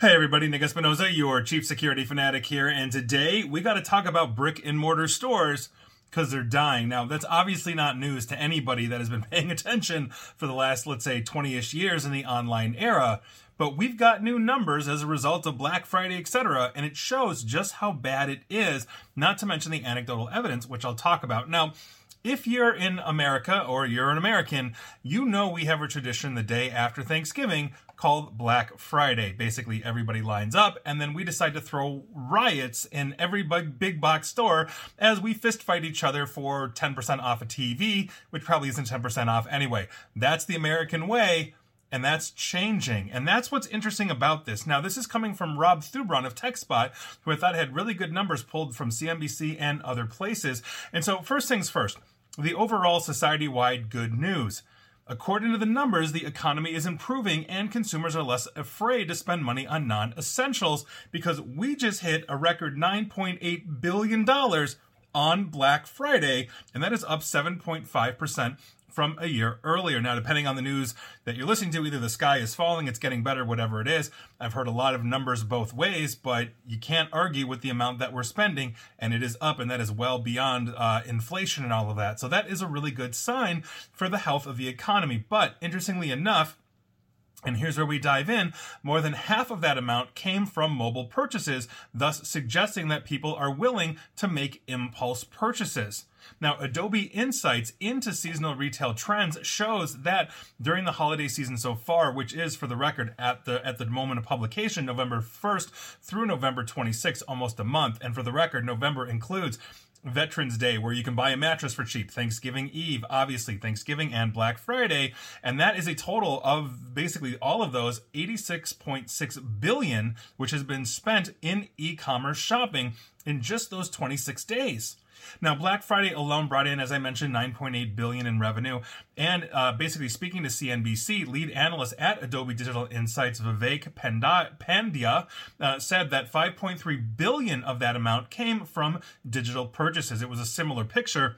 Hey everybody, Nick Espinosa, your chief security fanatic here, and today we got to talk about brick and mortar stores because they're dying. Now, that's obviously not news to anybody that has been paying attention for the last, let's say, 20 ish years in the online era. But we've got new numbers as a result of Black Friday, etc., and it shows just how bad it is, not to mention the anecdotal evidence, which I'll talk about. Now, if you're in America or you're an American, you know we have a tradition the day after Thanksgiving called Black Friday. Basically, everybody lines up, and then we decide to throw riots in every big box store as we fist fight each other for 10% off a TV, which probably isn't 10% off anyway. That's the American way and that's changing. And that's what's interesting about this. Now, this is coming from Rob Thubron of TechSpot, who I thought had really good numbers pulled from CNBC and other places. And so, first things first, the overall society wide good news. According to the numbers, the economy is improving and consumers are less afraid to spend money on non essentials because we just hit a record $9.8 billion on Black Friday, and that is up 7.5% from a year earlier. Now, depending on the news that you're listening to, either the sky is falling, it's getting better, whatever it is. I've heard a lot of numbers both ways, but you can't argue with the amount that we're spending, and it is up, and that is well beyond uh, inflation and all of that. So that is a really good sign for the health of the economy. But interestingly enough, and here's where we dive in. More than half of that amount came from mobile purchases, thus suggesting that people are willing to make impulse purchases. Now, Adobe Insights into seasonal retail trends shows that during the holiday season so far, which is for the record at the at the moment of publication, November 1st through November 26th, almost a month. And for the record, November includes Veterans Day, where you can buy a mattress for cheap, Thanksgiving Eve, obviously, Thanksgiving and Black Friday. And that is a total of basically all of those 86.6 billion, which has been spent in e commerce shopping in just those 26 days. Now, Black Friday alone brought in, as I mentioned, 9.8 billion in revenue. And uh, basically, speaking to CNBC, lead analyst at Adobe Digital Insights, Vivek Pandya, uh, said that 5.3 billion of that amount came from digital purchases. It was a similar picture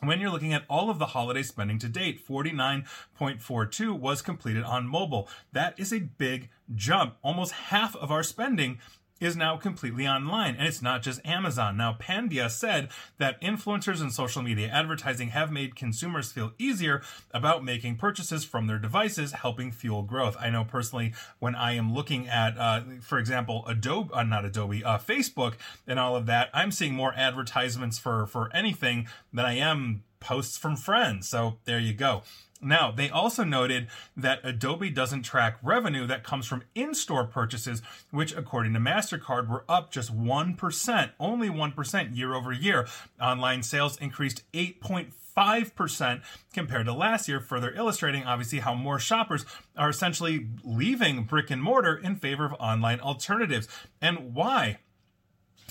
when you're looking at all of the holiday spending to date, 49.42 was completed on mobile. That is a big jump. Almost half of our spending is now completely online. And it's not just Amazon. Now, Pandya said that influencers and social media advertising have made consumers feel easier about making purchases from their devices, helping fuel growth. I know personally when I am looking at, uh, for example, Adobe, uh, not Adobe, uh, Facebook and all of that, I'm seeing more advertisements for, for anything than I am posts from friends. So there you go. Now, they also noted that Adobe doesn't track revenue that comes from in store purchases, which, according to MasterCard, were up just 1%, only 1% year over year. Online sales increased 8.5% compared to last year, further illustrating obviously how more shoppers are essentially leaving brick and mortar in favor of online alternatives. And why?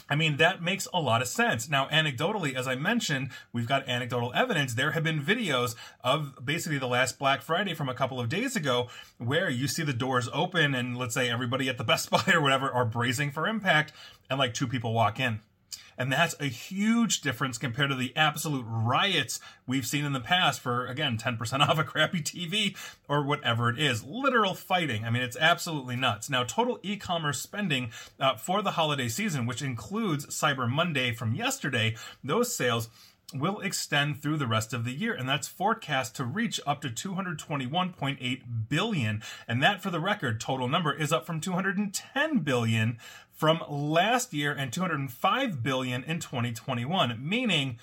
I mean, that makes a lot of sense. Now, anecdotally, as I mentioned, we've got anecdotal evidence. There have been videos of basically the last Black Friday from a couple of days ago where you see the doors open and let's say everybody at the Best Buy or whatever are bracing for impact and like two people walk in. And that's a huge difference compared to the absolute riots we've seen in the past for, again, 10% off a crappy TV or whatever it is. Literal fighting. I mean, it's absolutely nuts. Now, total e commerce spending uh, for the holiday season, which includes Cyber Monday from yesterday, those sales will extend through the rest of the year and that's forecast to reach up to 221.8 billion. And that for the record total number is up from 210 billion from last year and 205 billion in 2021 meaning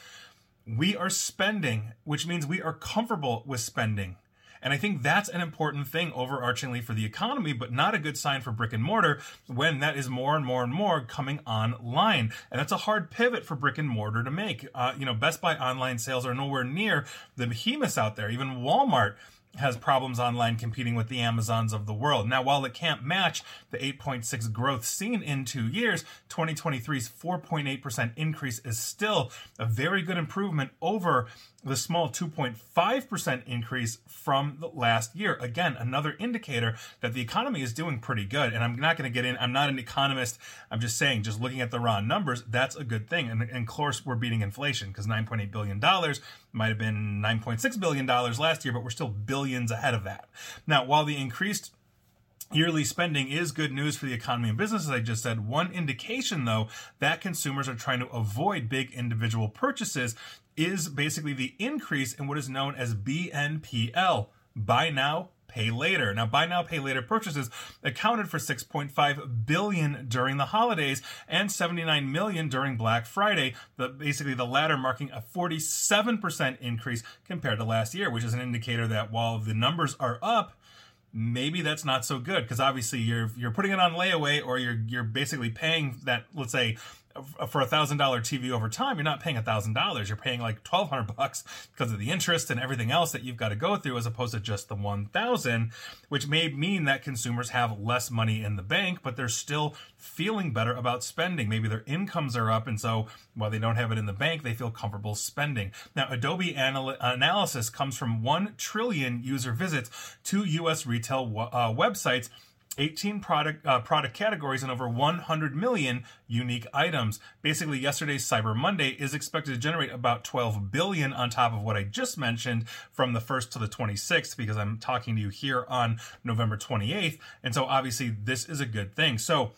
we are spending which means we are comfortable with spending and I think that's an important thing overarchingly for the economy, but not a good sign for brick and mortar when that is more and more and more coming online. And that's a hard pivot for brick and mortar to make. Uh, you know, Best Buy online sales are nowhere near the behemoths out there. Even Walmart has problems online competing with the Amazons of the world. Now, while it can't match the 8.6 growth seen in two years, 2023's 4.8% increase is still a very good improvement over the small 2.5% increase from the last year. Again, another indicator that the economy is doing pretty good. And I'm not going to get in, I'm not an economist. I'm just saying, just looking at the raw numbers, that's a good thing. And, and of course, we're beating inflation because $9.8 billion might have been $9.6 billion last year, but we're still billions ahead of that. Now, while the increased Yearly spending is good news for the economy and business, as I just said. One indication, though, that consumers are trying to avoid big individual purchases is basically the increase in what is known as BNPL, buy now, pay later. Now, buy now, pay later purchases accounted for 6.5 billion during the holidays and 79 million during Black Friday. The, basically, the latter marking a 47% increase compared to last year, which is an indicator that while the numbers are up, maybe that's not so good because obviously you're you're putting it on layaway or you're you're basically paying that let's say for a thousand dollar TV over time, you're not paying a thousand dollars. You're paying like twelve hundred bucks because of the interest and everything else that you've got to go through, as opposed to just the one thousand, which may mean that consumers have less money in the bank, but they're still feeling better about spending. Maybe their incomes are up, and so while they don't have it in the bank, they feel comfortable spending. Now, Adobe anal- analysis comes from one trillion user visits to U.S. retail uh, websites 18 product uh, product categories and over 100 million unique items. Basically, yesterday's Cyber Monday is expected to generate about 12 billion on top of what I just mentioned from the 1st to the 26th because I'm talking to you here on November 28th. And so obviously this is a good thing. So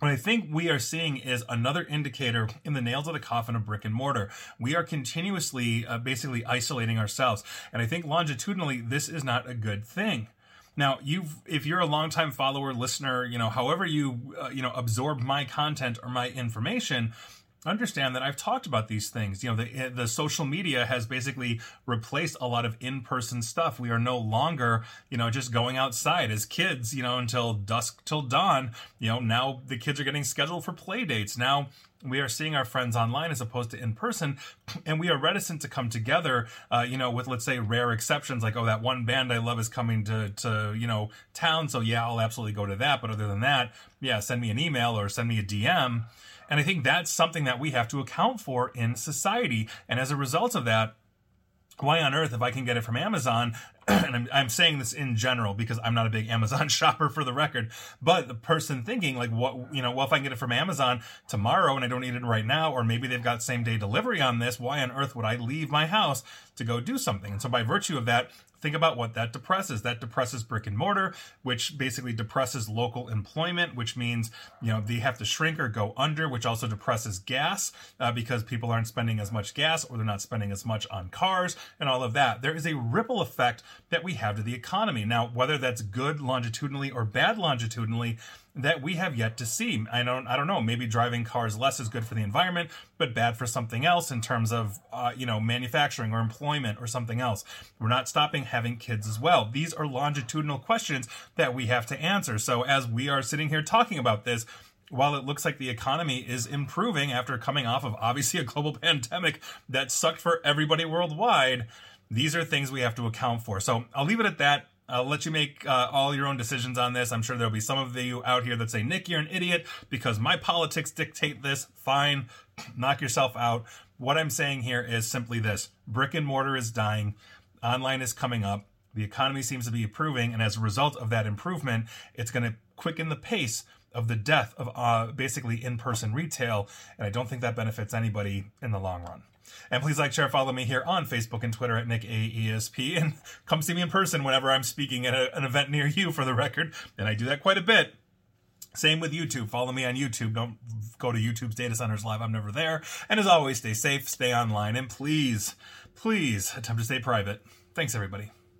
what I think we are seeing is another indicator in the nails of the coffin of brick and mortar. We are continuously uh, basically isolating ourselves. And I think longitudinally, this is not a good thing. Now, you've if you're a longtime follower, listener, you know, however you uh, you know absorb my content or my information, understand that I've talked about these things. You know, the the social media has basically replaced a lot of in-person stuff. We are no longer, you know, just going outside as kids, you know, until dusk till dawn. You know, now the kids are getting scheduled for play dates. Now we are seeing our friends online as opposed to in person and we are reticent to come together uh, you know with let's say rare exceptions like oh that one band i love is coming to to you know town so yeah i'll absolutely go to that. But other than that yeah send me an email or send me a dm and i think that's something that we have to account for in society. And as a result of that why on earth, if I can get it from Amazon, and I'm, I'm, saying this in general because I'm not a big Amazon shopper for the record, but the person thinking like, what, you know, well, if I can get it from Amazon tomorrow and I don't need it right now, or maybe they've got same day delivery on this, why on earth would I leave my house to go do something? And so by virtue of that, think about what that depresses. That depresses brick and mortar, which basically depresses local employment, which means, you know, they have to shrink or go under, which also depresses gas uh, because people aren't spending as much gas or they're not spending as much on cars and all of that. There is a ripple effect that we have to the economy. Now, whether that's good longitudinally or bad longitudinally, that we have yet to see. I don't, I don't know. Maybe driving cars less is good for the environment, but bad for something else in terms of, uh, you know, manufacturing or employment or something else. We're not stopping having kids as well. These are longitudinal questions that we have to answer. So as we are sitting here talking about this, while it looks like the economy is improving after coming off of obviously a global pandemic that sucked for everybody worldwide, these are things we have to account for. So I'll leave it at that. I'll let you make uh, all your own decisions on this. I'm sure there'll be some of you out here that say, Nick, you're an idiot because my politics dictate this. Fine, knock yourself out. What I'm saying here is simply this brick and mortar is dying, online is coming up, the economy seems to be improving, and as a result of that improvement, it's going to quicken the pace of the death of uh, basically in person retail. And I don't think that benefits anybody in the long run. And please like, share, follow me here on Facebook and Twitter at Nick AESP. And come see me in person whenever I'm speaking at a, an event near you for the record. And I do that quite a bit. Same with YouTube. Follow me on YouTube. Don't go to YouTube's data centers live. I'm never there. And as always, stay safe, stay online, and please, please attempt to stay private. Thanks, everybody.